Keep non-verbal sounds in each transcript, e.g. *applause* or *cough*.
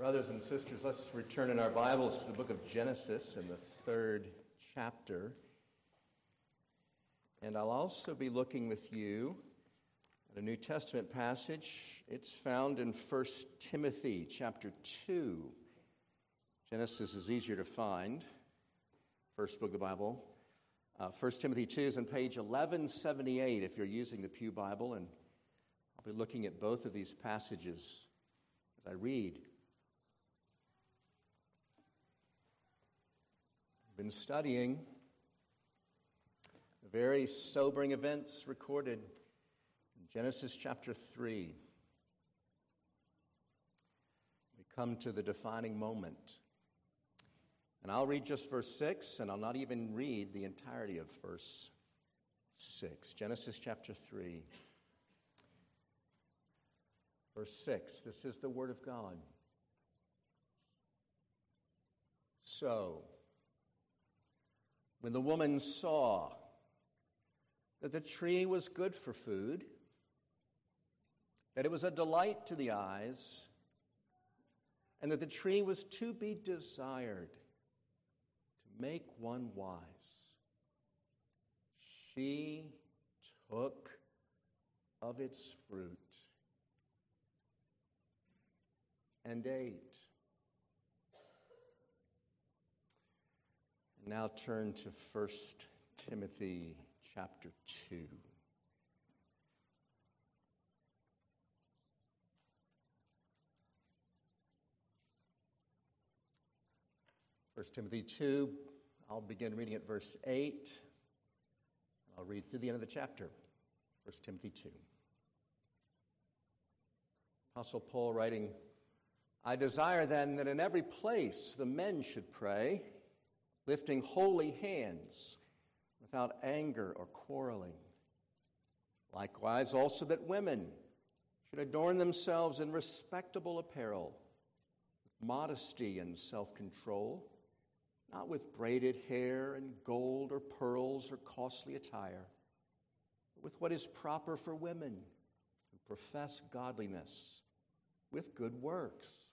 Brothers and sisters, let's return in our Bibles to the book of Genesis in the third chapter. And I'll also be looking with you at a New Testament passage. It's found in 1 Timothy chapter 2. Genesis is easier to find, first book of the Bible. Uh, 1 Timothy 2 is on page 1178 if you're using the Pew Bible, and I'll be looking at both of these passages as I read. Been studying the very sobering events recorded in Genesis chapter 3. We come to the defining moment. And I'll read just verse 6, and I'll not even read the entirety of verse 6. Genesis chapter 3. Verse 6 this is the Word of God. So, when the woman saw that the tree was good for food, that it was a delight to the eyes, and that the tree was to be desired to make one wise, she took of its fruit and ate. Now turn to 1 Timothy chapter 2. First Timothy 2, I'll begin reading at verse 8. I'll read through the end of the chapter. 1 Timothy 2. Apostle Paul writing I desire then that in every place the men should pray, lifting holy hands without anger or quarreling. Likewise, also that women should adorn themselves in respectable apparel, with modesty and self control, not with braided hair and gold or pearls or costly attire, but with what is proper for women who profess godliness with good works.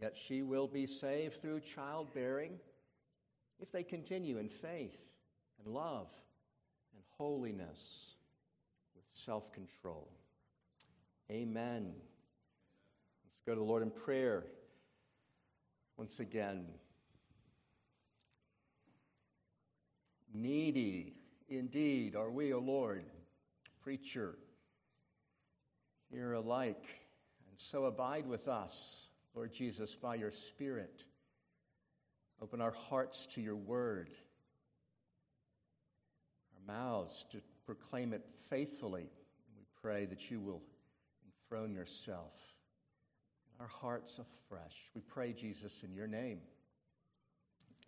Yet she will be saved through childbearing if they continue in faith and love and holiness with self control. Amen. Let's go to the Lord in prayer once again. Needy indeed are we, O Lord, preacher, hear alike, and so abide with us Lord Jesus, by your Spirit, open our hearts to your word, our mouths to proclaim it faithfully. We pray that you will enthrone yourself in our hearts afresh. We pray, Jesus, in your name.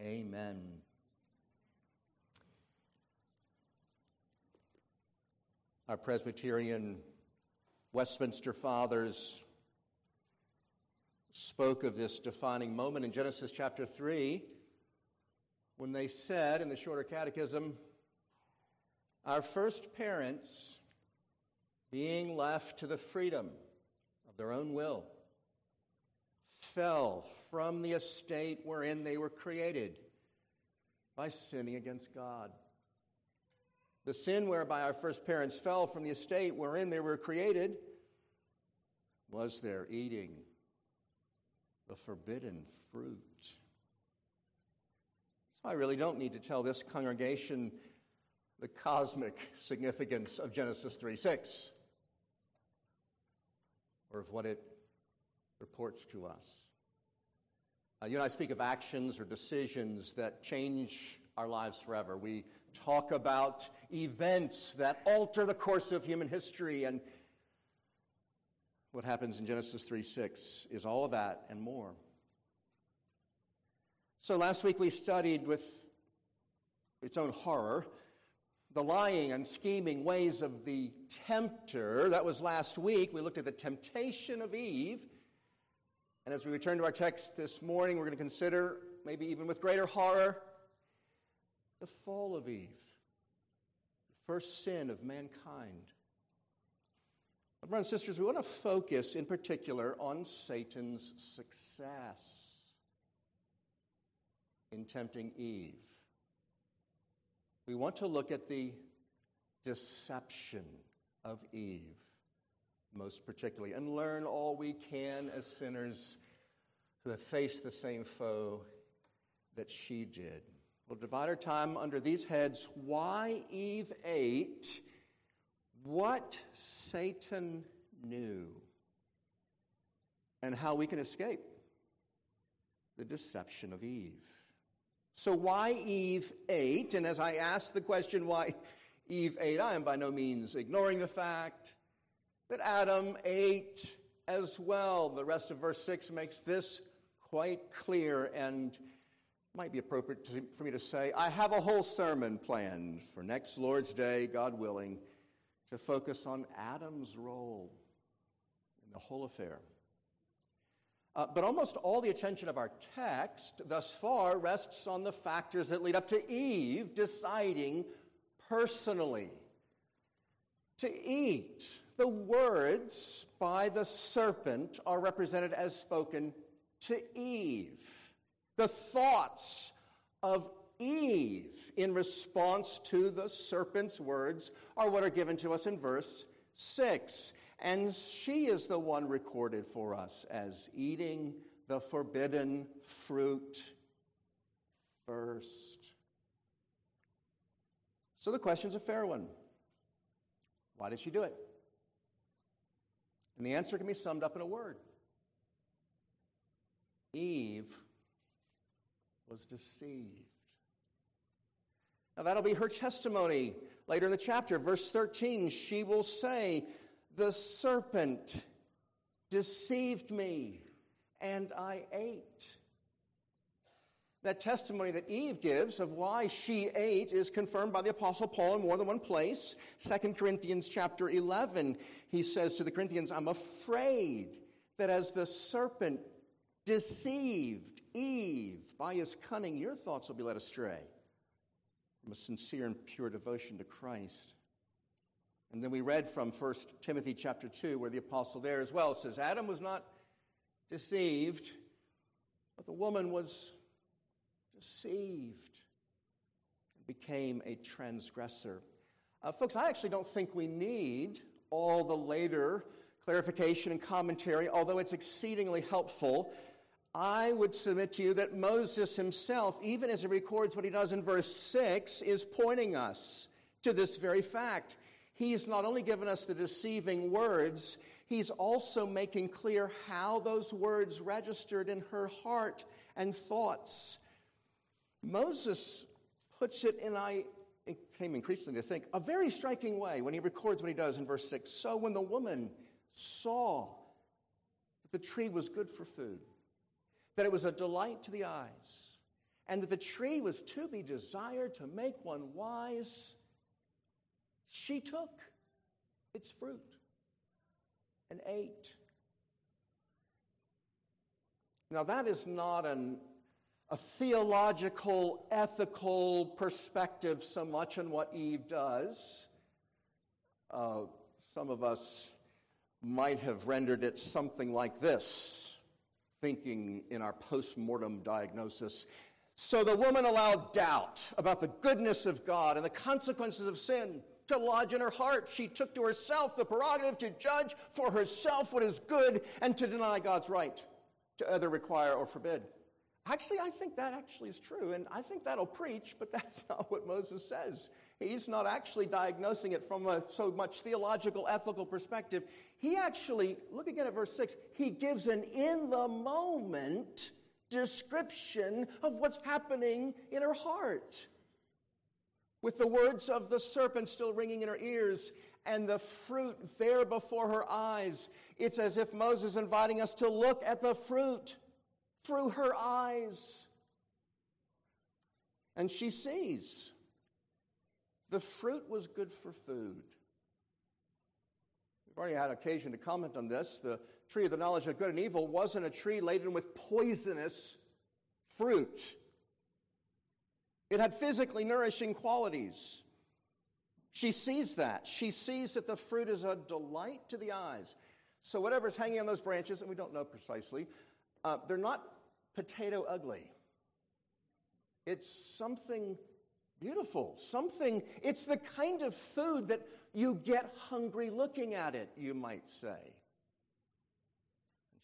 Amen. Our Presbyterian Westminster Fathers spoke of this defining moment in Genesis chapter 3 when they said in the shorter catechism, Our first parents, being left to the freedom of their own will, fell from the estate wherein they were created by sinning against God. The sin whereby our first parents fell from the estate wherein they were created was their eating the forbidden fruit. So I really don't need to tell this congregation the cosmic significance of Genesis 3 6 or of what it reports to us. Uh, you know, I speak of actions or decisions that change our lives forever. We talk about events that alter the course of human history and what happens in Genesis 3 6 is all of that and more. So last week we studied with its own horror the lying and scheming ways of the tempter. That was last week. We looked at the temptation of Eve. And as we return to our text this morning, we're going to consider, maybe even with greater horror, the fall of Eve, the first sin of mankind. Brothers and sisters, we want to focus in particular on Satan's success in tempting Eve. We want to look at the deception of Eve, most particularly, and learn all we can as sinners who have faced the same foe that she did. We'll divide our time under these heads why Eve ate, what Satan knew, and how we can escape the deception of Eve. So, why Eve ate? And as I ask the question why Eve ate, I am by no means ignoring the fact that Adam ate as well. The rest of verse 6 makes this quite clear and might be appropriate for me to say I have a whole sermon planned for next Lord's Day, God willing, to focus on Adam's role in the whole affair. Uh, but almost all the attention of our text thus far rests on the factors that lead up to Eve deciding personally to eat. The words by the serpent are represented as spoken to Eve. The thoughts of Eve in response to the serpent's words are what are given to us in verse 6. And she is the one recorded for us as eating the forbidden fruit first. So the question's a fair one. Why did she do it? And the answer can be summed up in a word Eve was deceived. Now, that'll be her testimony later in the chapter. Verse 13, she will say, the serpent deceived me, and I ate. That testimony that Eve gives of why she ate is confirmed by the apostle Paul in more than one place. 2 Corinthians chapter 11, he says to the Corinthians, I'm afraid that as the serpent deceived Eve by his cunning, your thoughts will be led astray from a sincere and pure devotion to Christ. And then we read from 1 Timothy chapter 2, where the apostle there as well says, Adam was not deceived, but the woman was deceived and became a transgressor. Uh, folks, I actually don't think we need all the later clarification and commentary, although it's exceedingly helpful. I would submit to you that Moses himself, even as he records what he does in verse 6, is pointing us to this very fact. He's not only given us the deceiving words, he's also making clear how those words registered in her heart and thoughts. Moses puts it in, I came increasingly to think, a very striking way when he records what he does in verse 6. So when the woman saw that the tree was good for food, that it was a delight to the eyes, and that the tree was to be desired to make one wise, she took its fruit and ate. Now, that is not an, a theological, ethical perspective so much on what Eve does. Uh, some of us might have rendered it something like this, thinking in our post mortem diagnosis. So the woman allowed doubt about the goodness of God and the consequences of sin to lodge in her heart. She took to herself the prerogative to judge for herself what is good and to deny God's right to either require or forbid. Actually, I think that actually is true, and I think that'll preach, but *laughs* that's not what Moses says. He's not actually diagnosing it from a so much theological, ethical perspective. He actually, look again at verse 6, he gives an in the moment description of what's happening in her heart with the words of the serpent still ringing in her ears and the fruit there before her eyes. It's as if Moses inviting us to look at the fruit through her eyes. And she sees the fruit was good for food. We've already had occasion to comment on this. The tree of the knowledge of good and evil wasn't a tree laden with poisonous fruit, it had physically nourishing qualities. She sees that. She sees that the fruit is a delight to the eyes. So, whatever's hanging on those branches, and we don't know precisely, uh, they're not potato ugly. It's something beautiful, something, it's the kind of food that you get hungry looking at it, you might say.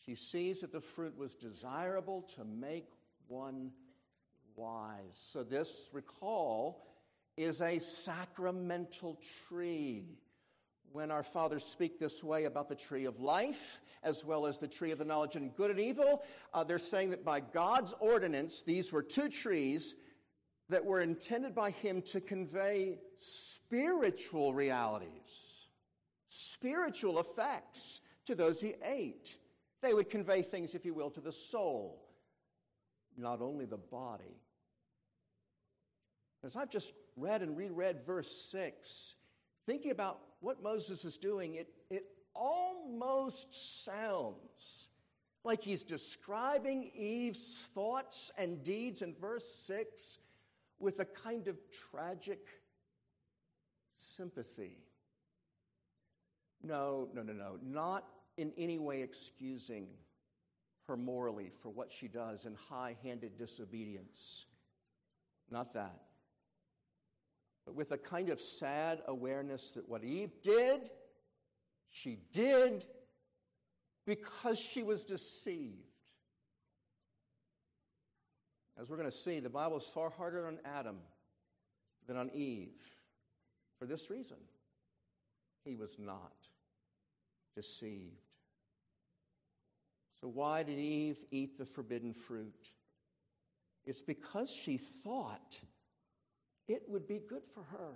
She sees that the fruit was desirable to make one wise. So, this, recall, is a sacramental tree. When our fathers speak this way about the tree of life, as well as the tree of the knowledge of good and evil, uh, they're saying that by God's ordinance, these were two trees that were intended by Him to convey spiritual realities, spiritual effects to those He ate. They would convey things, if you will, to the soul, not only the body. As I've just read and reread verse 6, thinking about what Moses is doing, it, it almost sounds like he's describing Eve's thoughts and deeds in verse 6 with a kind of tragic sympathy. No, no, no, no. Not in any way excusing her morally for what she does in high handed disobedience. Not that with a kind of sad awareness that what Eve did, she did because she was deceived. As we're going to see, the Bible is far harder on Adam than on Eve for this reason he was not deceived. So, why did Eve eat the forbidden fruit? It's because she thought it would be good for her.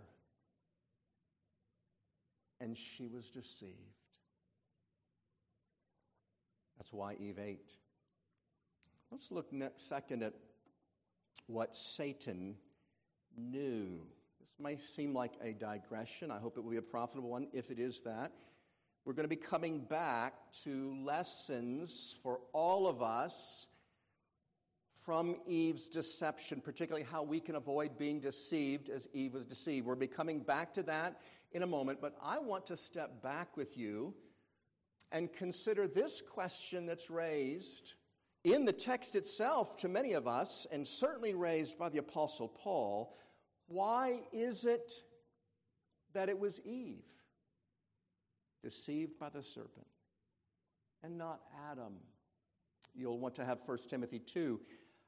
And she was deceived. That's why Eve ate. Let's look next second at what Satan knew. This may seem like a digression. I hope it will be a profitable one if it is that. We're going to be coming back to lessons for all of us from Eve's deception, particularly how we can avoid being deceived as Eve was deceived. We'll be coming back to that in a moment, but I want to step back with you and consider this question that's raised in the text itself to many of us, and certainly raised by the Apostle Paul. Why is it that it was Eve deceived by the serpent and not Adam? You'll want to have 1 Timothy 2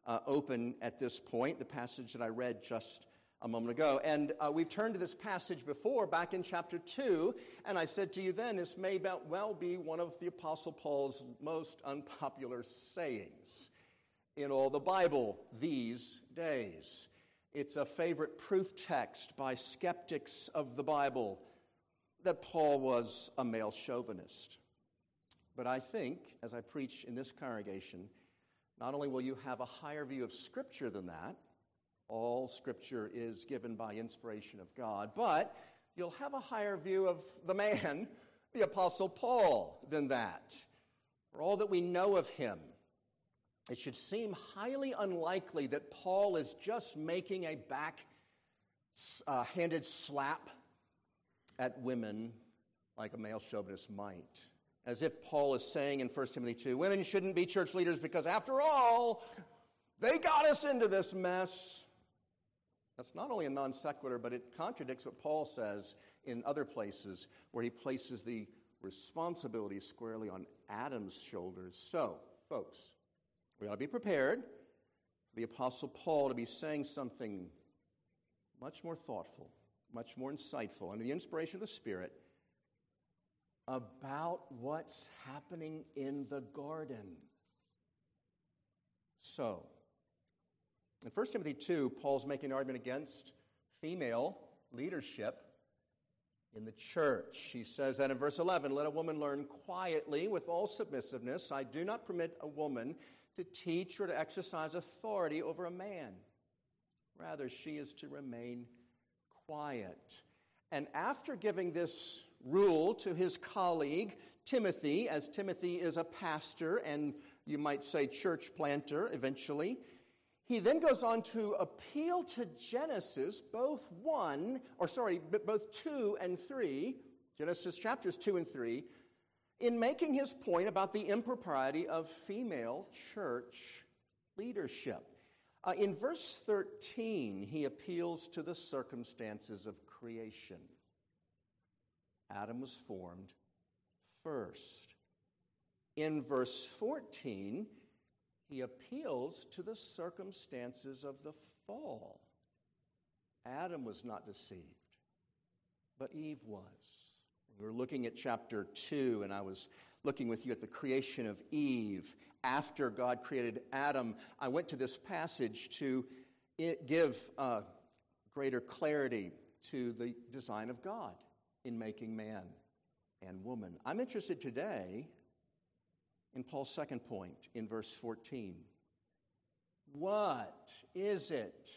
uh, open at this point, the passage that I read just a moment ago. And uh, we've turned to this passage before, back in chapter 2, and I said to you then, this may well be one of the Apostle Paul's most unpopular sayings in all the Bible these days. It's a favorite proof text by skeptics of the Bible that Paul was a male chauvinist. But I think, as I preach in this congregation, not only will you have a higher view of Scripture than that, all Scripture is given by inspiration of God, but you'll have a higher view of the man, *laughs* the Apostle Paul, than that. For all that we know of him, it should seem highly unlikely that Paul is just making a back uh, handed slap at women like a male chauvinist might as if Paul is saying in 1 Timothy 2 women shouldn't be church leaders because, after all, they got us into this mess. That's not only a non sequitur, but it contradicts what Paul says in other places where he places the responsibility squarely on Adam's shoulders. So, folks, we ought to be prepared for the Apostle Paul to be saying something much more thoughtful, much more insightful, under the inspiration of the Spirit about what's happening in the garden. So, in 1 Timothy 2, Paul's making an argument against female leadership in the church. He says that in verse 11 let a woman learn quietly with all submissiveness. I do not permit a woman to teach or to exercise authority over a man. Rather, she is to remain quiet. And after giving this rule to his colleague, Timothy, as Timothy is a pastor and you might say church planter eventually, he then goes on to appeal to Genesis, both 1, or sorry, both 2 and 3, Genesis chapters 2 and 3, in making his point about the impropriety of female church leadership. Uh, in verse 13, he appeals to the circumstances of creation. Adam was formed first. In verse 14, he appeals to the circumstances of the fall. Adam was not deceived, but Eve was. We were looking at chapter 2, and I was looking with you at the creation of Eve. After God created Adam, I went to this passage to give uh, greater clarity to the design of God in making man and woman. I'm interested today in Paul's second point in verse 14. What is it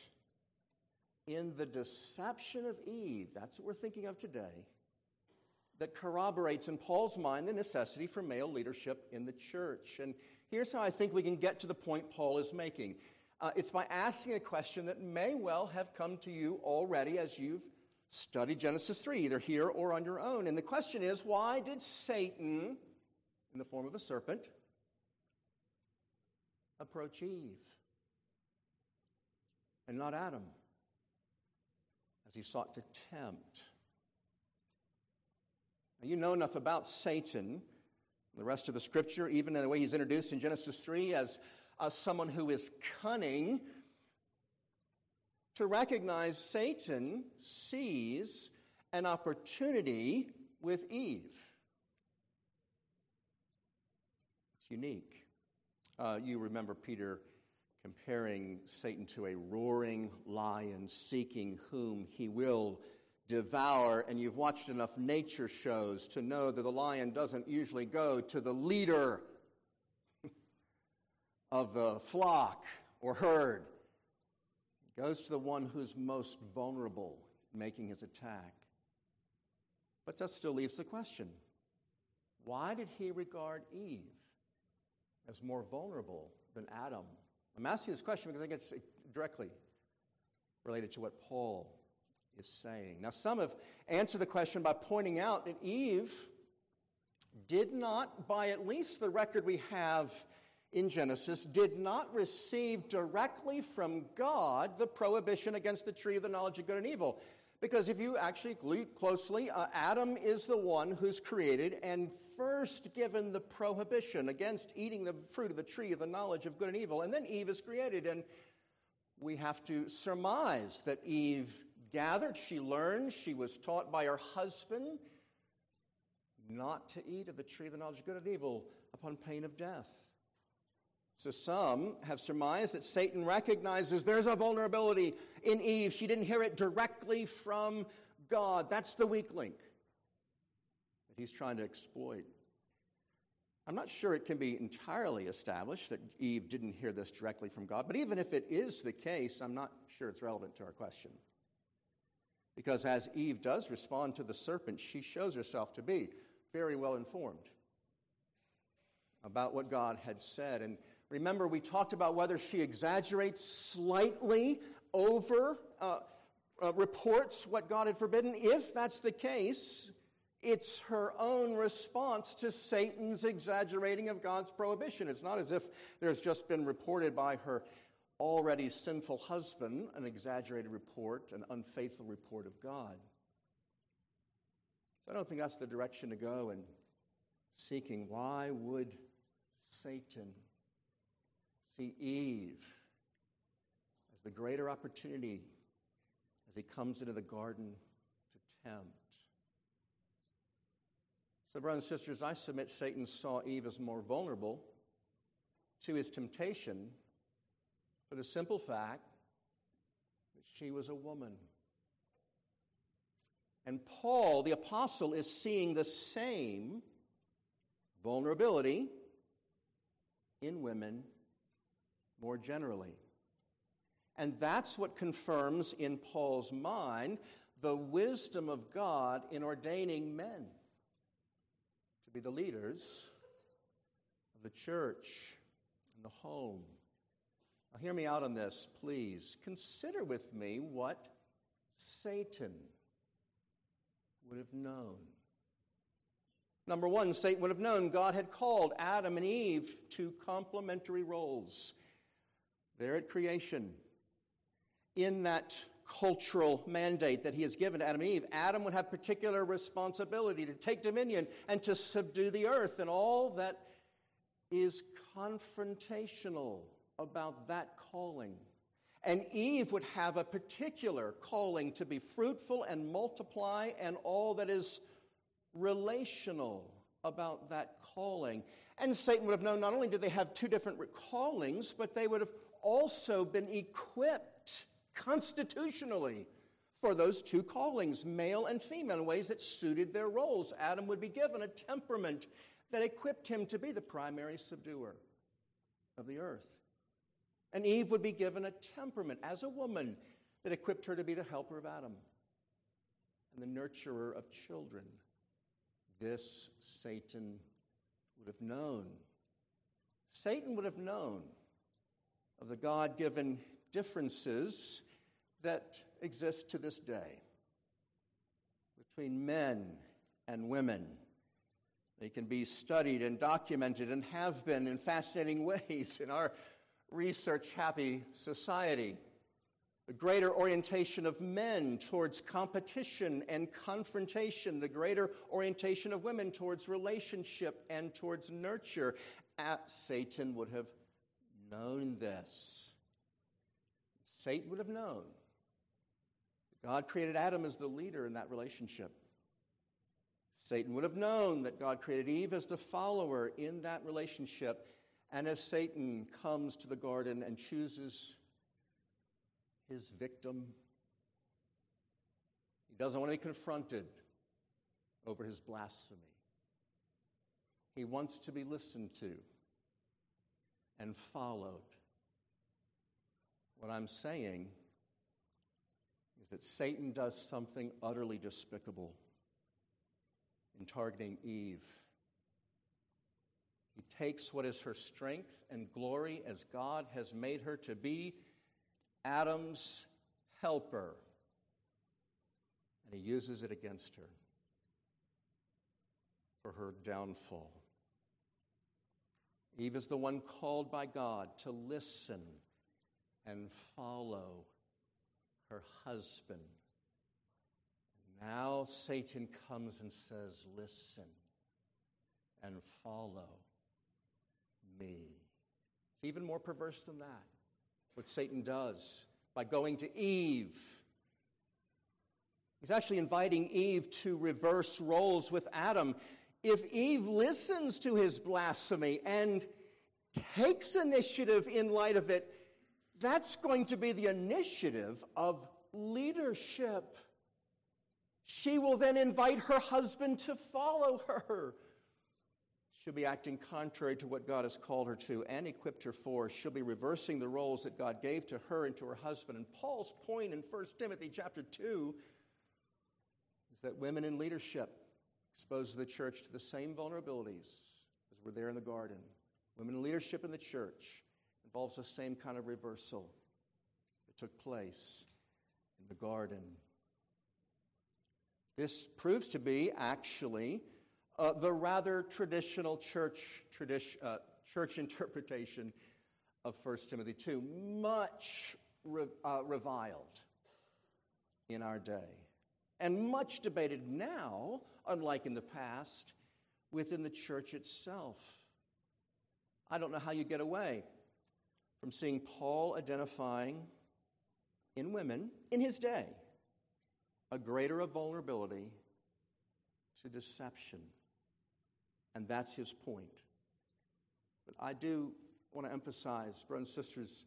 in the deception of Eve, that's what we're thinking of today, that corroborates in Paul's mind the necessity for male leadership in the church? And here's how I think we can get to the point Paul is making. Uh, it's by asking a question that may well have come to you already as you've studied Genesis 3, either here or on your own. And the question is why did Satan in the form of a serpent, approach Eve and not Adam as he sought to tempt. Now, you know enough about Satan, the rest of the scripture, even in the way he's introduced in Genesis 3 as someone who is cunning, to recognize Satan sees an opportunity with Eve. It's unique. Uh, you remember Peter comparing Satan to a roaring lion seeking whom he will devour, and you've watched enough nature shows to know that the lion doesn't usually go to the leader *laughs* of the flock or herd. Goes to the one who's most vulnerable making his attack. But that still leaves the question why did he regard Eve as more vulnerable than Adam? I'm asking this question because I think it's directly related to what Paul is saying. Now, some have answered the question by pointing out that Eve did not, by at least the record we have in Genesis, did not receive directly from God the prohibition against the tree of the knowledge of good and evil. Because if you actually look closely, uh, Adam is the one who's created and first given the prohibition against eating the fruit of the tree of the knowledge of good and evil. And then Eve is created. And we have to surmise that Eve gathered, she learned, she was taught by her husband not to eat of the tree of the knowledge of good and evil upon pain of death. So some have surmised that Satan recognizes there's a vulnerability in Eve. She didn't hear it directly from God. That's the weak link that he's trying to exploit. I'm not sure it can be entirely established that Eve didn't hear this directly from God, but even if it is the case, I'm not sure it's relevant to our question. Because as Eve does respond to the serpent, she shows herself to be very well informed about what God had said. And Remember, we talked about whether she exaggerates slightly over uh, uh, reports what God had forbidden. If that's the case, it's her own response to Satan's exaggerating of God's prohibition. It's not as if there's just been reported by her already sinful husband an exaggerated report, an unfaithful report of God. So I don't think that's the direction to go in seeking why would Satan see Eve as the greater opportunity as he comes into the garden to tempt. So, brothers and sisters, I submit Satan saw Eve as more vulnerable to his temptation for the simple fact that she was a woman. And Paul, the apostle, is seeing the same vulnerability in women more generally. And that's what confirms in Paul's mind the wisdom of God in ordaining men to be the leaders of the church and the home. Now, hear me out on this, please. Consider with me what Satan would have known. Number one, Satan would have known God had called Adam and Eve to complementary roles there at creation. In that cultural mandate that he has given to Adam and Eve, Adam would have particular responsibility to take dominion and to subdue the earth and all that is confrontational about that calling. And Eve would have a particular calling to be fruitful and multiply and all that is relational about that calling. And Satan would have known not only did they have two different callings, but they would have also been equipped constitutionally for those two callings, male and female, in ways that suited their roles. Adam would be given a temperament that equipped him to be the primary subduer of the earth. And Eve would be given a temperament as a woman that equipped her to be the helper of Adam and the nurturer of children. This Satan would have known. Satan would have known of the God given differences that exist to this day between men and women. They can be studied and documented and have been in fascinating *laughs* ways in our research happy society the greater orientation of men towards competition and confrontation, the greater orientation of women towards relationship and towards nurture. At Satan would have known this. Satan would have known. God created Adam as the leader in that relationship. Satan would have known that God created Eve as the follower in that relationship. And as Satan comes to the garden and chooses his victim. He doesn't want to be confronted over his blasphemy. He wants to be listened to and followed. What I'm saying is that Satan does something utterly despicable in targeting Eve. He takes what is her strength and glory as God has made her to be Adam's helper, and he uses it against her for her downfall. Eve is the one called by God to listen and follow her husband. Now Satan comes and says, Listen and follow me. It's even more perverse than that what Satan does by going to Eve. He's actually inviting Eve to reverse roles with Adam. If Eve listens to his blasphemy and takes initiative in light of it, that's going to be the initiative of leadership. She will then invite her husband to follow her. She'll be acting contrary to what God has called her to and equipped her for. She'll be reversing the roles that God gave to her and to her husband. And Paul's point in 1 Timothy chapter 2 is that women in leadership expose the church to the same vulnerabilities as were there in the garden. Women leadership in the church involves the same kind of reversal that took place in the garden. This proves to be actually uh, the rather traditional church, uh, church *laughs* interpretation of 1 Timothy 2, much re- uh, reviled in our day, and much debated now, unlike in the past, within the church itself. I don't know how you get away from seeing Paul identifying in women in his day a greater vulnerability to deception and that's his point. But I do want to emphasize, brothers and sisters,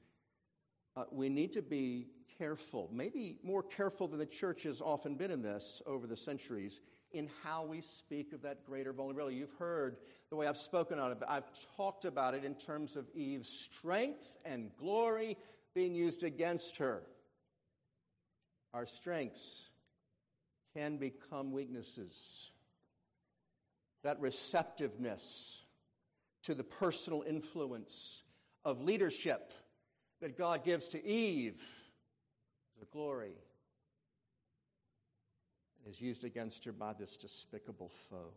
uh, we need to be careful, maybe more careful than the church has often been in this over the centuries, in how we speak of that greater vulnerability. You've heard the way I've spoken on it, but I've talked about it in terms of Eve's strength and glory being used against her. Our strengths can become weaknesses. That receptiveness to the personal influence of leadership that God gives to Eve the glory is used against her by this despicable foe.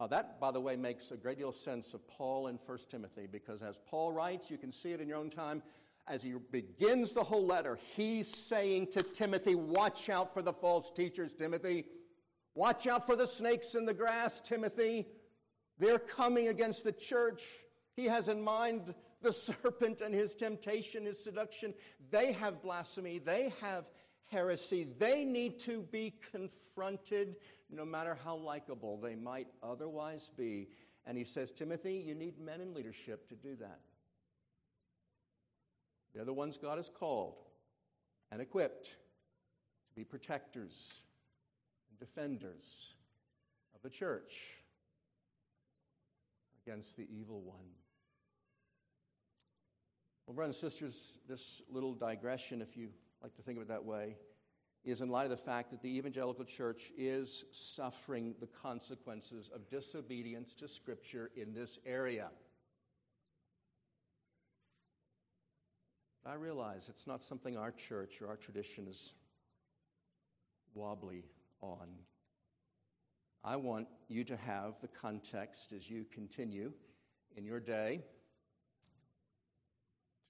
Uh, that, by the way, makes a great deal of sense of Paul in 1 Timothy because as Paul writes, you can see it in your own time, as he begins the whole letter, he's saying to Timothy, Watch out for the false teachers, Timothy. Watch out for the snakes in the grass, Timothy. They're coming against the church. He has in mind the *laughs* serpent and his temptation, his seduction. They have blasphemy. They have heresy. They need to be confronted no matter how likable they might otherwise be. And he says, Timothy, you need men in leadership to do that. They're the ones God has called and equipped to be protectors and defenders of the church against the evil one. Well, brothers and sisters, this little digression, if you like to think of it that way, is in light of the fact that the evangelical church is suffering the consequences of disobedience to Scripture in this area. I realize it's not something our church or our tradition is wobbly on. I want you to have the context as you continue in your day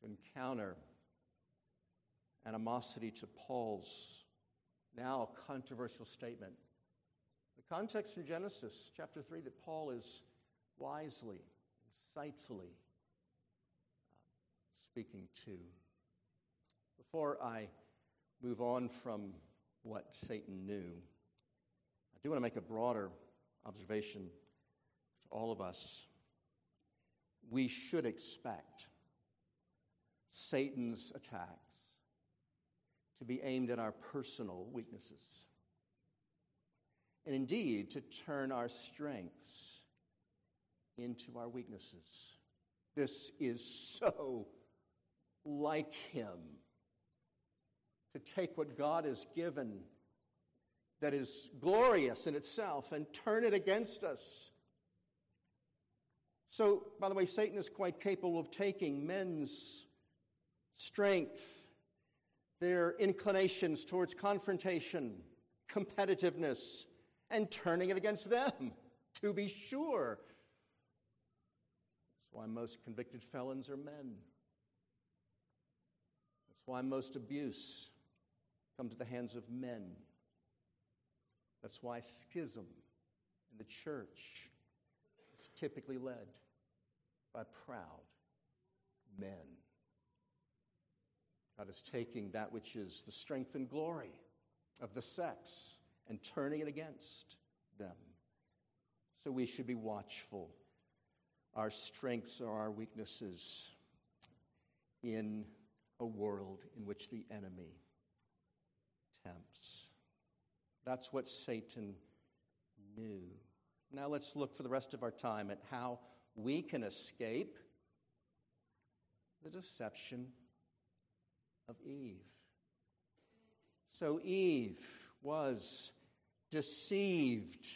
to encounter animosity to Paul's now controversial statement. The context in Genesis chapter 3 that Paul is wisely, insightfully uh, speaking to. Before I move on from what Satan knew, I do want to make a broader observation to all of us. We should expect Satan's attacks to be aimed at our personal weaknesses. And indeed, to turn our strengths into our weaknesses. This is so like Him. To take what God has given that is glorious in itself and turn it against us. So, by the way, Satan is quite capable of taking men's strength their inclinations towards confrontation, competitiveness, and turning it against them, to be sure. That's why most convicted felons are men. That's why most abuse comes to the hands of men. That's why schism in the church is typically led by proud men. God is taking that which is the strength and glory of the sex and turning it against them. So we should be watchful. Our strengths are our weaknesses in a world in which the enemy tempts. That's what Satan knew. Now let's look for the rest of our time at how we can escape the deception of Eve. So Eve was deceived,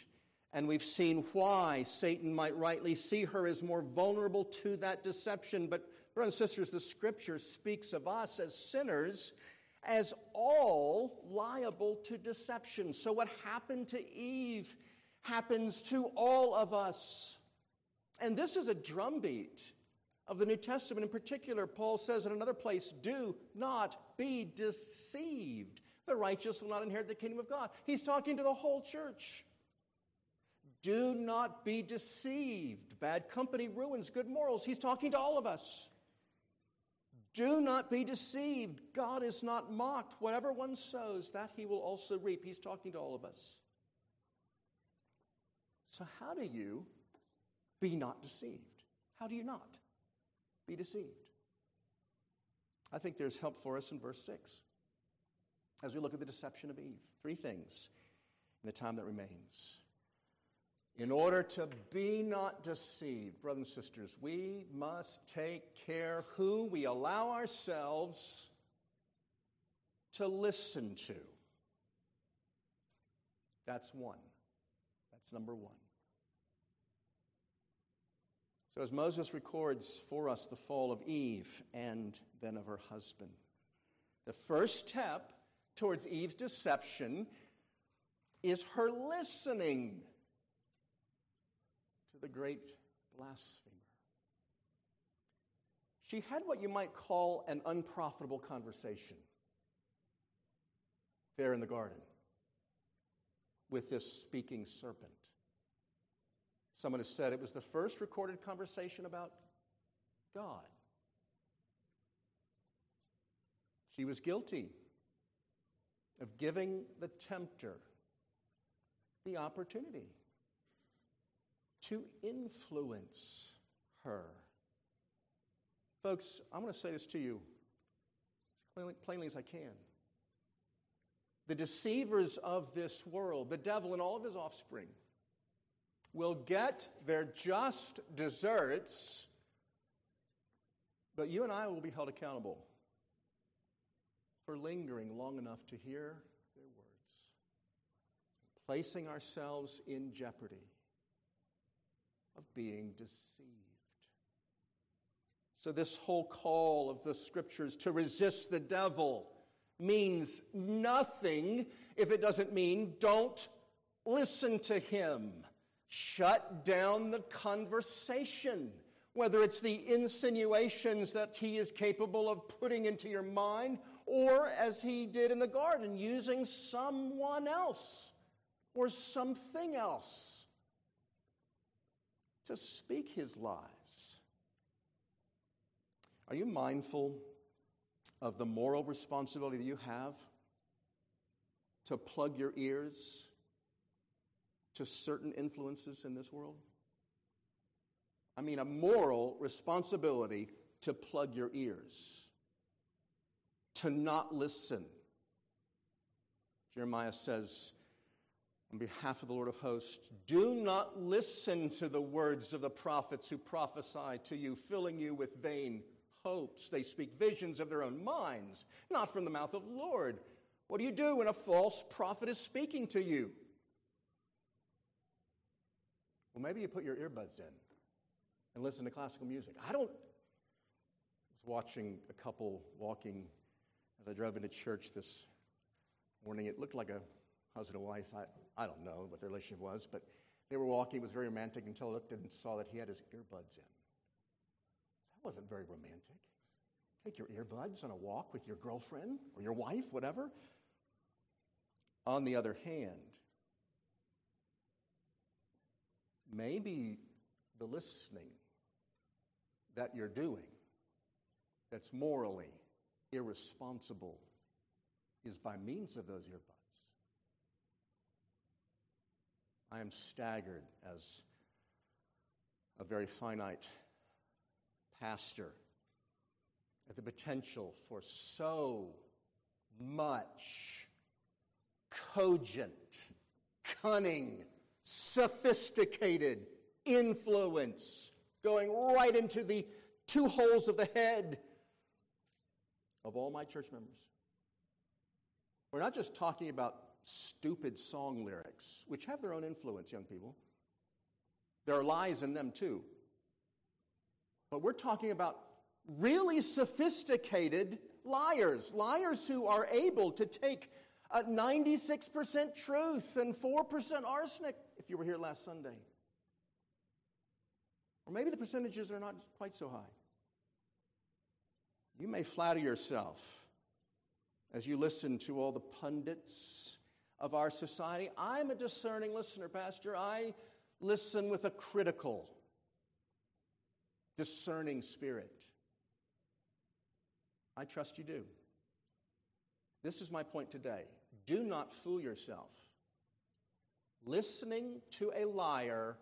and we've seen why Satan might rightly see her as more vulnerable to that deception. But, brothers and sisters, the scripture speaks of us as sinners as all liable to deception. So, what happened to Eve happens to all of us. And this is a drumbeat of the New Testament in particular, Paul says in another place, do not be deceived. The righteous will not inherit the kingdom of God. He's talking to the whole church. Do not be deceived. Bad company ruins good morals. He's talking to all of us. Do not be deceived. God is not mocked. Whatever one sows, that he will also reap. He's talking to all of us. So, how do you be not deceived? How do you not? Be deceived. I think there's help for us in verse 6 as we look at the deception of Eve. Three things. in the time that remains. In order to be not deceived, brothers and sisters, we must take care who we allow ourselves to listen to. That's one. That's number one. So, as Moses records for us the fall of Eve and then of her husband, the first step towards Eve's deception is her listening to the great blasphemer. She had what you might call an unprofitable conversation there in the garden with this speaking serpent. Someone has said it was the first recorded conversation about God. She was guilty of giving the tempter the opportunity to influence her. Folks, I'm going to say this to you as plainly, as I can. The deceivers of this world, the devil and all of his offspring, will get their just deserts, but you and I will be held accountable for lingering long enough to hear their words, placing ourselves in jeopardy of being deceived. So, this whole call of the scriptures to resist the devil means nothing if it doesn't mean don't listen to him. Shut down the conversation. Whether it's the insinuations that he is capable of putting into your mind, or as he did in the garden, using someone else or something else to speak his lies. Are you mindful of the moral responsibility that you have to plug your ears to certain influences in this world? I mean, a moral responsibility to plug your ears, to not listen. Jeremiah says, on behalf of the Lord of hosts, do not listen to the words of the prophets who prophesy to you, filling you with vain hopes. They speak visions of their own minds, not from the mouth of the Lord. What do you do when a false prophet is speaking to you? Well, maybe you put your earbuds in and listen to classical music. I don't. I was watching a couple walking as I drove into church this morning. It looked like a husband and wife. I, I don't know what their relationship was, but they were walking. It was very romantic until I looked and saw that he had his earbuds in That wasn't very romantic. Take your earbuds on a walk with your girlfriend or your wife, whatever. On the other hand, maybe the listening that you're doing that's morally irresponsible is by means of those earbuds. I am staggered as a very finite pastor at the potential for so much cogent, cunning, sophisticated influence going right into the two holes of the head of all my church members. We're not just talking about stupid song lyrics, which have their own influence, young people. There are lies in them too. But we're talking about really sophisticated liars, liars who are able to take a 96% truth and 4% arsenic, if you were here last Sunday. Or maybe the percentages are not quite so high. You may flatter yourself as you listen to all the pundits of our society. I'm a discerning listener, Pastor. I listen with a critical discerning spirit. I trust you do. This is my point today. Do not fool yourself. Listening to a liar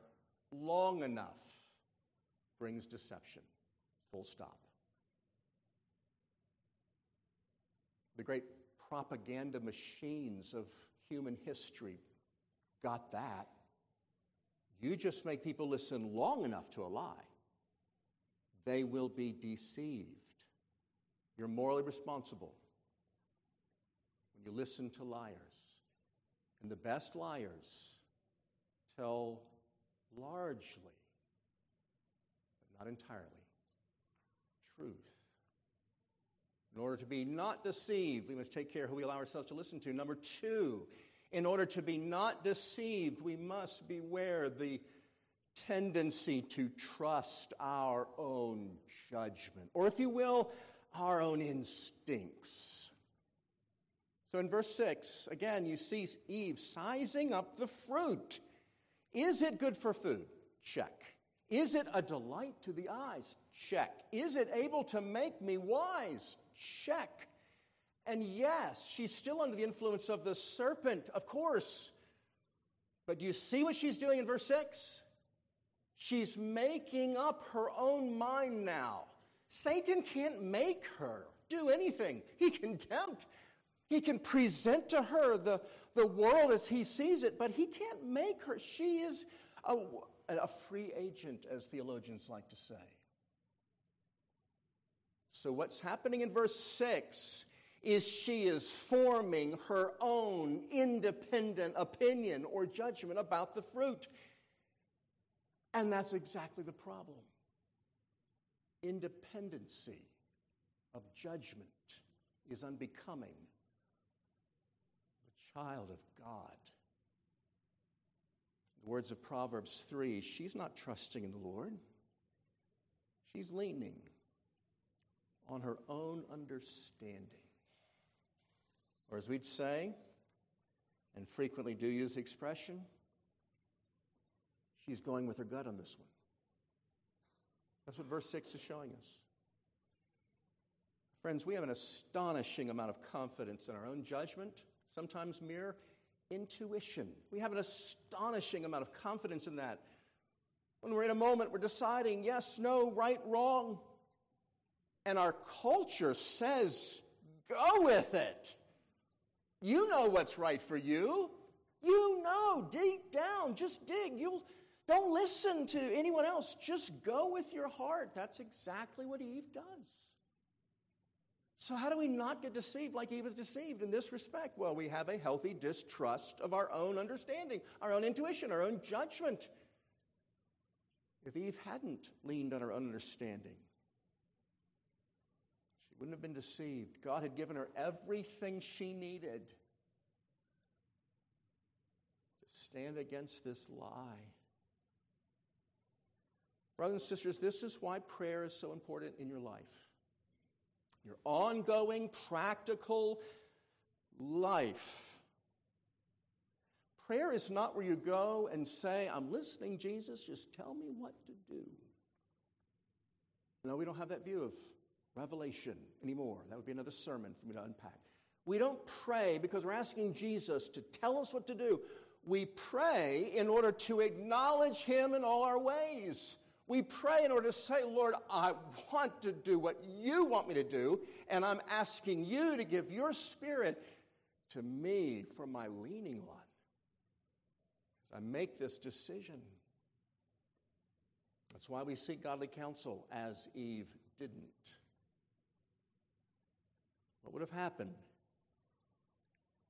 long enough brings deception. Full stop. The great propaganda machines of human history got that. You just make people listen long enough to a lie, they will be deceived. You're morally responsible you listen to liars. And the best liars tell largely, but not entirely, truth. In order to be not deceived, we must take care who we allow ourselves to listen to. Number two, in order to be not deceived, we must beware the tendency to trust our own judgment, or if you will, our own instincts. So in verse 6, again, you see Eve sizing up the fruit. Is it good for food? Check. Is it a delight to the eyes? Check. Is it able to make me wise? Check. And yes, she's still under the influence of the serpent, of course. But do you see what she's doing in verse 6? She's making up her own mind now. Satan can't make her do anything. He can tempt, he can present to her the, the world as he sees it, but he can't make her. She is a, a free agent, as theologians like to say. So, what's happening in verse 6 is she is forming her own independent opinion or judgment about the fruit. And that's exactly the problem. Independency of judgment is unbecoming child of God. The words of Proverbs 3 she's not trusting in the Lord, she's leaning on her own understanding. Or as we'd say, and frequently do use the expression, she's going with her gut on this one. That's what verse 6 is showing us. Friends, we have an astonishing amount of confidence in our own judgment sometimes mere intuition. We have an astonishing amount of confidence in that. When we're in a moment, we're deciding yes, no, right, wrong. And our culture says, go with it. You know what's right for you. You know, deep down, just dig. You'll don't listen to anyone else. Just go with your heart. That's exactly what Eve does. So, how do we not get deceived like Eve was deceived in this respect? Well, we have a healthy distrust of our own understanding, our own intuition, our own judgment. If Eve hadn't leaned on her own understanding, she wouldn't have been deceived. God had given her everything she needed to stand against this lie. Brothers and sisters, this is why prayer is so important in your life your ongoing practical life. Prayer is not where you go and say, I'm listening, Jesus, just tell me what to do. No, we don't have that view of revelation anymore. That would be another sermon for me to unpack. We don't pray because we're asking Jesus to tell us what to do. We pray in order to acknowledge Him in all our ways. We pray in order to say, Lord, I want to do what you want me to do, and I'm asking you to give your spirit to me for my leaning on as I make this decision. That's why we seek godly counsel, as Eve didn't. What would have happened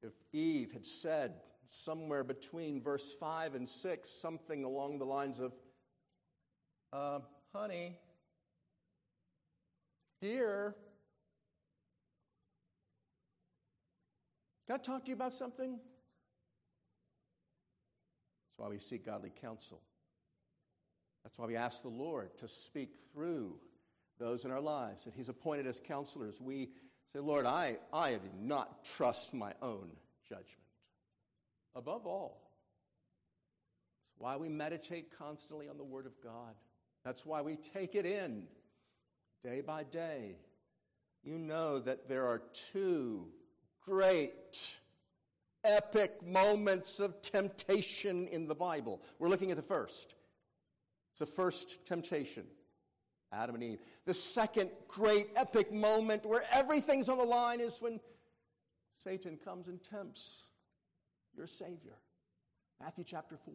if Eve had said somewhere between verse 5 and 6 something along the lines of, uh, honey, dear, can I talk to you about something? That's why we seek godly counsel. That's why we ask the Lord to speak through those in our lives that He's appointed as counselors. We say, Lord, I, I do not trust my own judgment. Above all, it's why we meditate constantly on the Word of God. That's why we take it in day by day. You know that there are two great, epic moments of temptation in the Bible. We're looking at the first. It's the first temptation Adam and Eve. The second great, epic moment where everything's on the line is when Satan comes and tempts your Savior. Matthew chapter 4.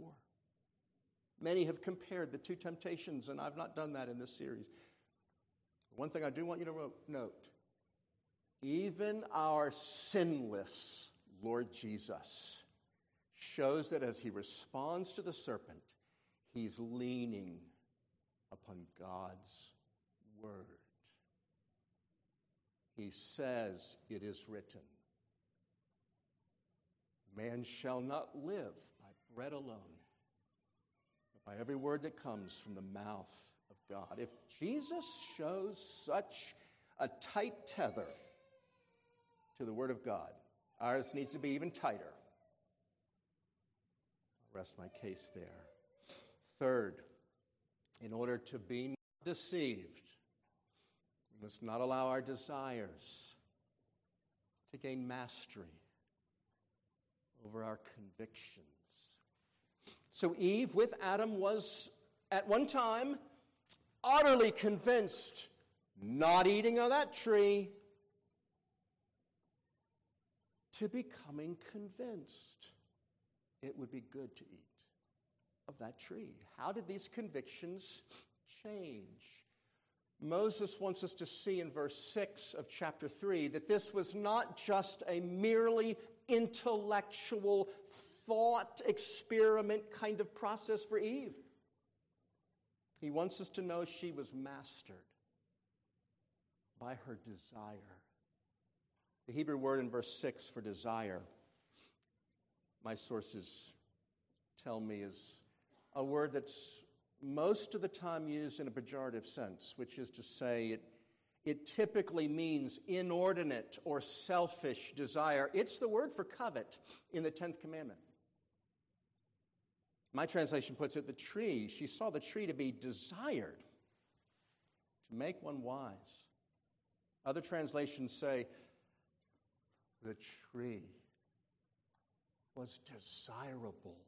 Many have compared the two temptations, and I've not done that in this series. One thing I do want you to note even our sinless Lord Jesus shows that as he responds to the serpent, he's leaning upon God's word. He says, It is written, Man shall not live by bread alone, by every word that comes from the mouth of God. If Jesus shows such a tight tether to the Word of God, ours needs to be even tighter. I'll rest my case there. Third, in order to be deceived, we must not allow our desires to gain mastery over our convictions. So Eve with Adam was at one time utterly convinced not eating of that tree to becoming convinced it would be good to eat of that tree. How did these convictions change? Moses wants us to see in verse 6 of chapter 3 that this was not just a merely intellectual thought experiment kind of process for Eve. He wants us to know she was mastered by her desire. The Hebrew word in verse 6 for desire, my sources tell me, is a word that's most of the time used in a pejorative sense, which is to say it, it typically means inordinate or selfish desire. It's the word for covet in the 10th commandment. My translation puts it the tree, she saw the tree to be desired, to make one wise. Other translations say the tree was desirable.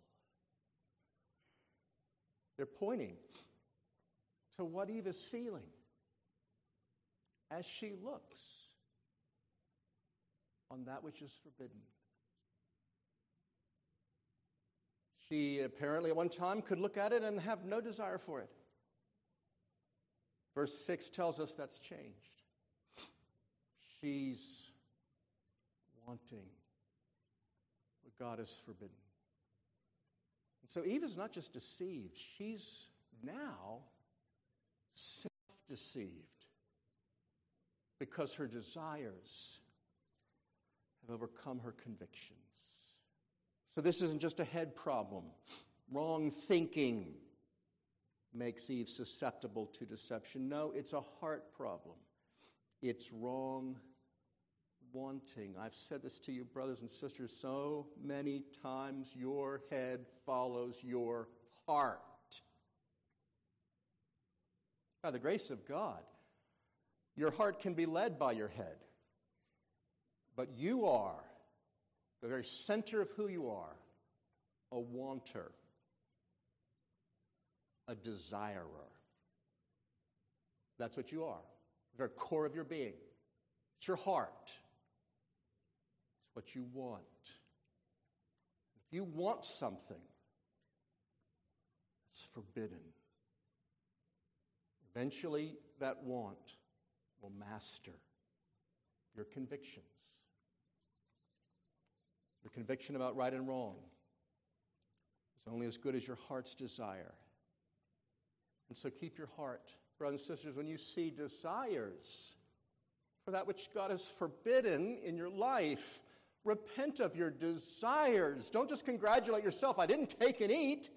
They're pointing to what Eve is feeling as she looks on that which is forbidden. She apparently at one time could look at it and have no desire for it. Verse 6 tells us that's changed. She's wanting what God has forbidden. And so Eve is not just deceived, she's now self deceived because her desires have overcome her convictions. So this isn't just a head problem. Wrong thinking makes Eve susceptible to deception. No, it's a heart problem. It's wrong wanting. I've said this to you, brothers and sisters, so many times your head follows your heart. By the grace of God, your heart can be led by your head, but you are the very center of who you are a wanter, a desirer. That's what you are, the very core of your being. It's your heart it's what you want. If you want something, it's forbidden. Eventually, that want will master your convictions. Your conviction about right and wrong is only as good as your heart's desire. And so keep your heart, brothers and sisters, when you see desires for that which God has forbidden in your life, Repent of your desires. Don't just congratulate yourself, I didn't take and eat.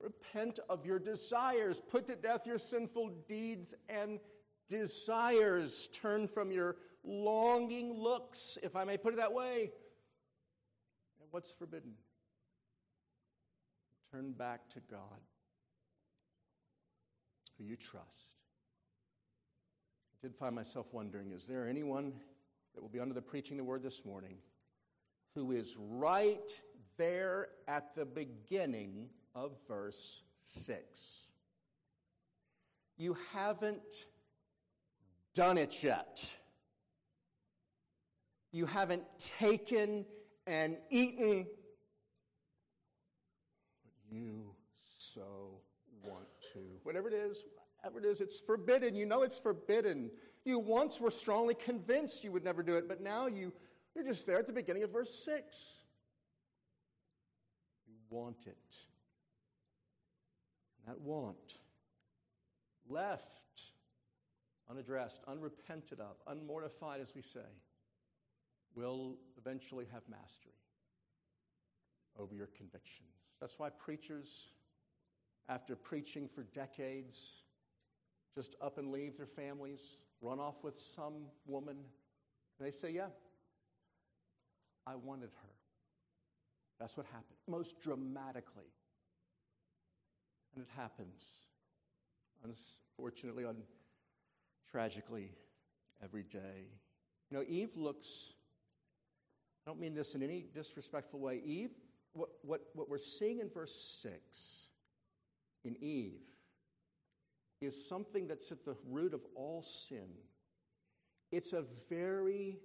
Repent of your desires. Put to death your sinful deeds and desires. Turn from your longing looks, if I may put it that way. What's forbidden? Turn back to God, who you trust. I did find myself wondering is there anyone that will be under the preaching the word this morning who is right there at the beginning of verse 6. You haven't done it yet. You haven't taken and eaten you so want to. Whatever it is, whatever it is, it's forbidden. You know it's forbidden. You once were strongly convinced you would never do it, but now you, you're just there at the beginning of verse 6. You want it. And that want, left unaddressed, unrepented of, unmortified, as we say, will eventually have mastery over your convictions. That's why preachers, after preaching for decades, just up and leave their families, run off with some woman, and they say, Yeah, I wanted her. That's what happened, most dramatically. And it happens, unfortunately, on tragically every day. You know, Eve looks, I don't mean this in any disrespectful way. Eve, what, what, what we're seeing in verse 6 in Eve is something that's at the root of all sin. It's a very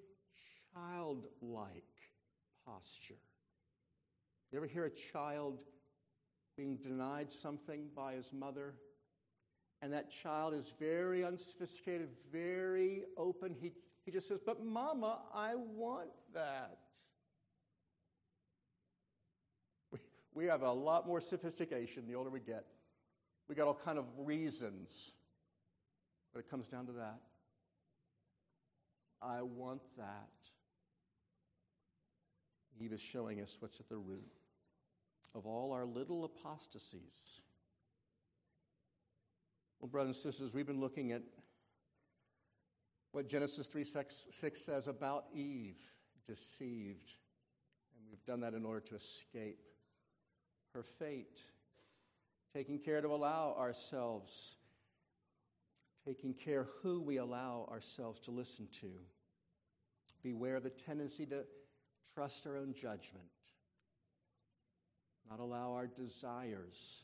childlike posture. You ever hear a child being denied something by his mother? And that child is very unsophisticated, very open. He, he just says, But mama, I want that. We, we have a lot more sophistication the older we get. We got all kind of reasons. But it comes down to that. I want that. Eve is showing us what's at the root of all our little apostasies. Well, brothers and sisters, we've been looking at what Genesis 3 6, 6 says about Eve, deceived. And we've done that in order to escape her fate, taking care to allow ourselves, taking care who we allow ourselves to listen to. Beware of the tendency to trust our own judgment, not allow our desires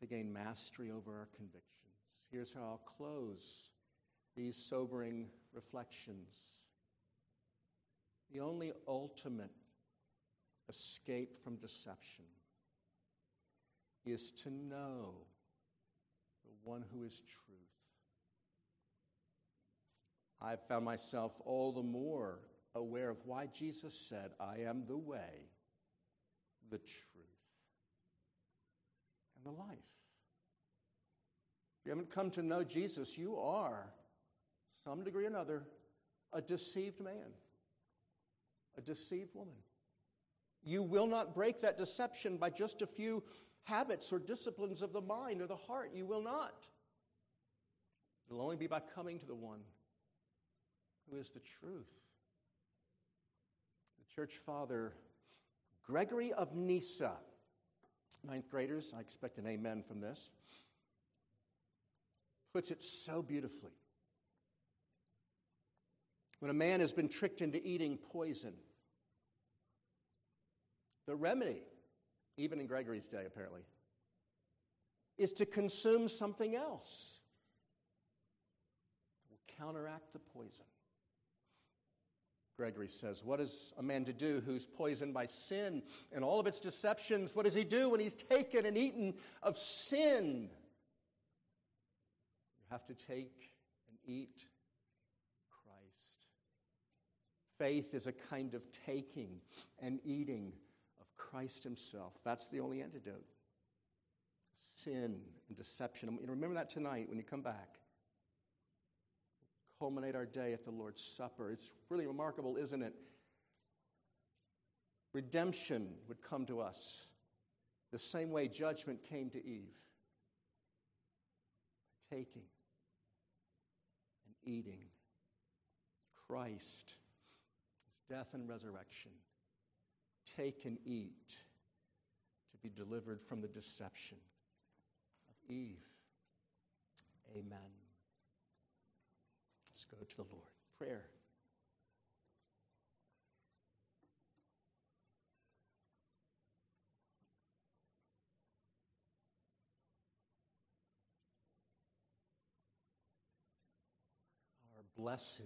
to gain mastery over our convictions. Here's how I'll close these sobering reflections. The only ultimate escape from deception is to know the one who is truth. I've found myself all the more aware of why Jesus said, I am the way, the truth, and the life. If you haven't come to know Jesus, you are, some degree or another, a deceived man, a deceived woman. You will not break that deception by just a few habits or disciplines of the mind or the heart. You will not. It'll only be by coming to the one who is the truth. The church father, Gregory of Nyssa, ninth graders, I expect an amen from this, puts it so beautifully. When a man has been tricked into eating poison, the remedy, even in Gregory's day apparently, is to consume something else that will counteract the poison. Gregory says, What is a man to do who's poisoned by sin and all of its deceptions? What does he do when he's taken and eaten of sin? You have to take and eat Christ. Faith is a kind of taking and eating of Christ Himself. That's the only antidote. Sin and deception. And remember that tonight when you come back culminate our day at the Lord's Supper. It's really remarkable, isn't it? Redemption would come to us the same way judgment came to Eve taking and eating Christ, death and resurrection. Take and eat to be delivered from the deception of Eve. Amen Let's go to the Lord. Prayer. Our blessed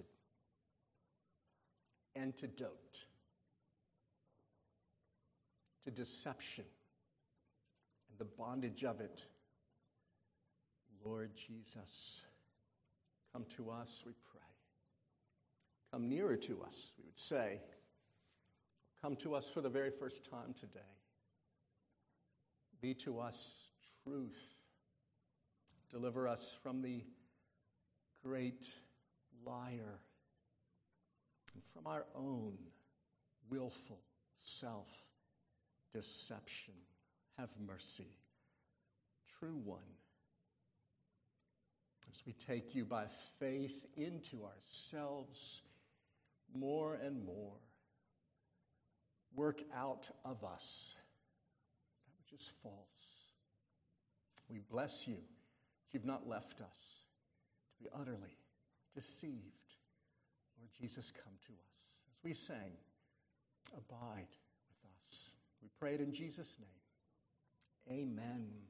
antidote to deception and the bondage of it. Lord Jesus, come to us, we pray. Come nearer to us, we would say. Come to us for the very first time today. Be to us truth. Deliver us from the great liar and from our own willful self deception. Have mercy, true one. As we take you by faith into ourselves more and more, work out of us that which is false. We bless you that you've not left us to be utterly deceived. Lord Jesus, come to us. As we sang, abide with us. We pray it in Jesus' name. Amen.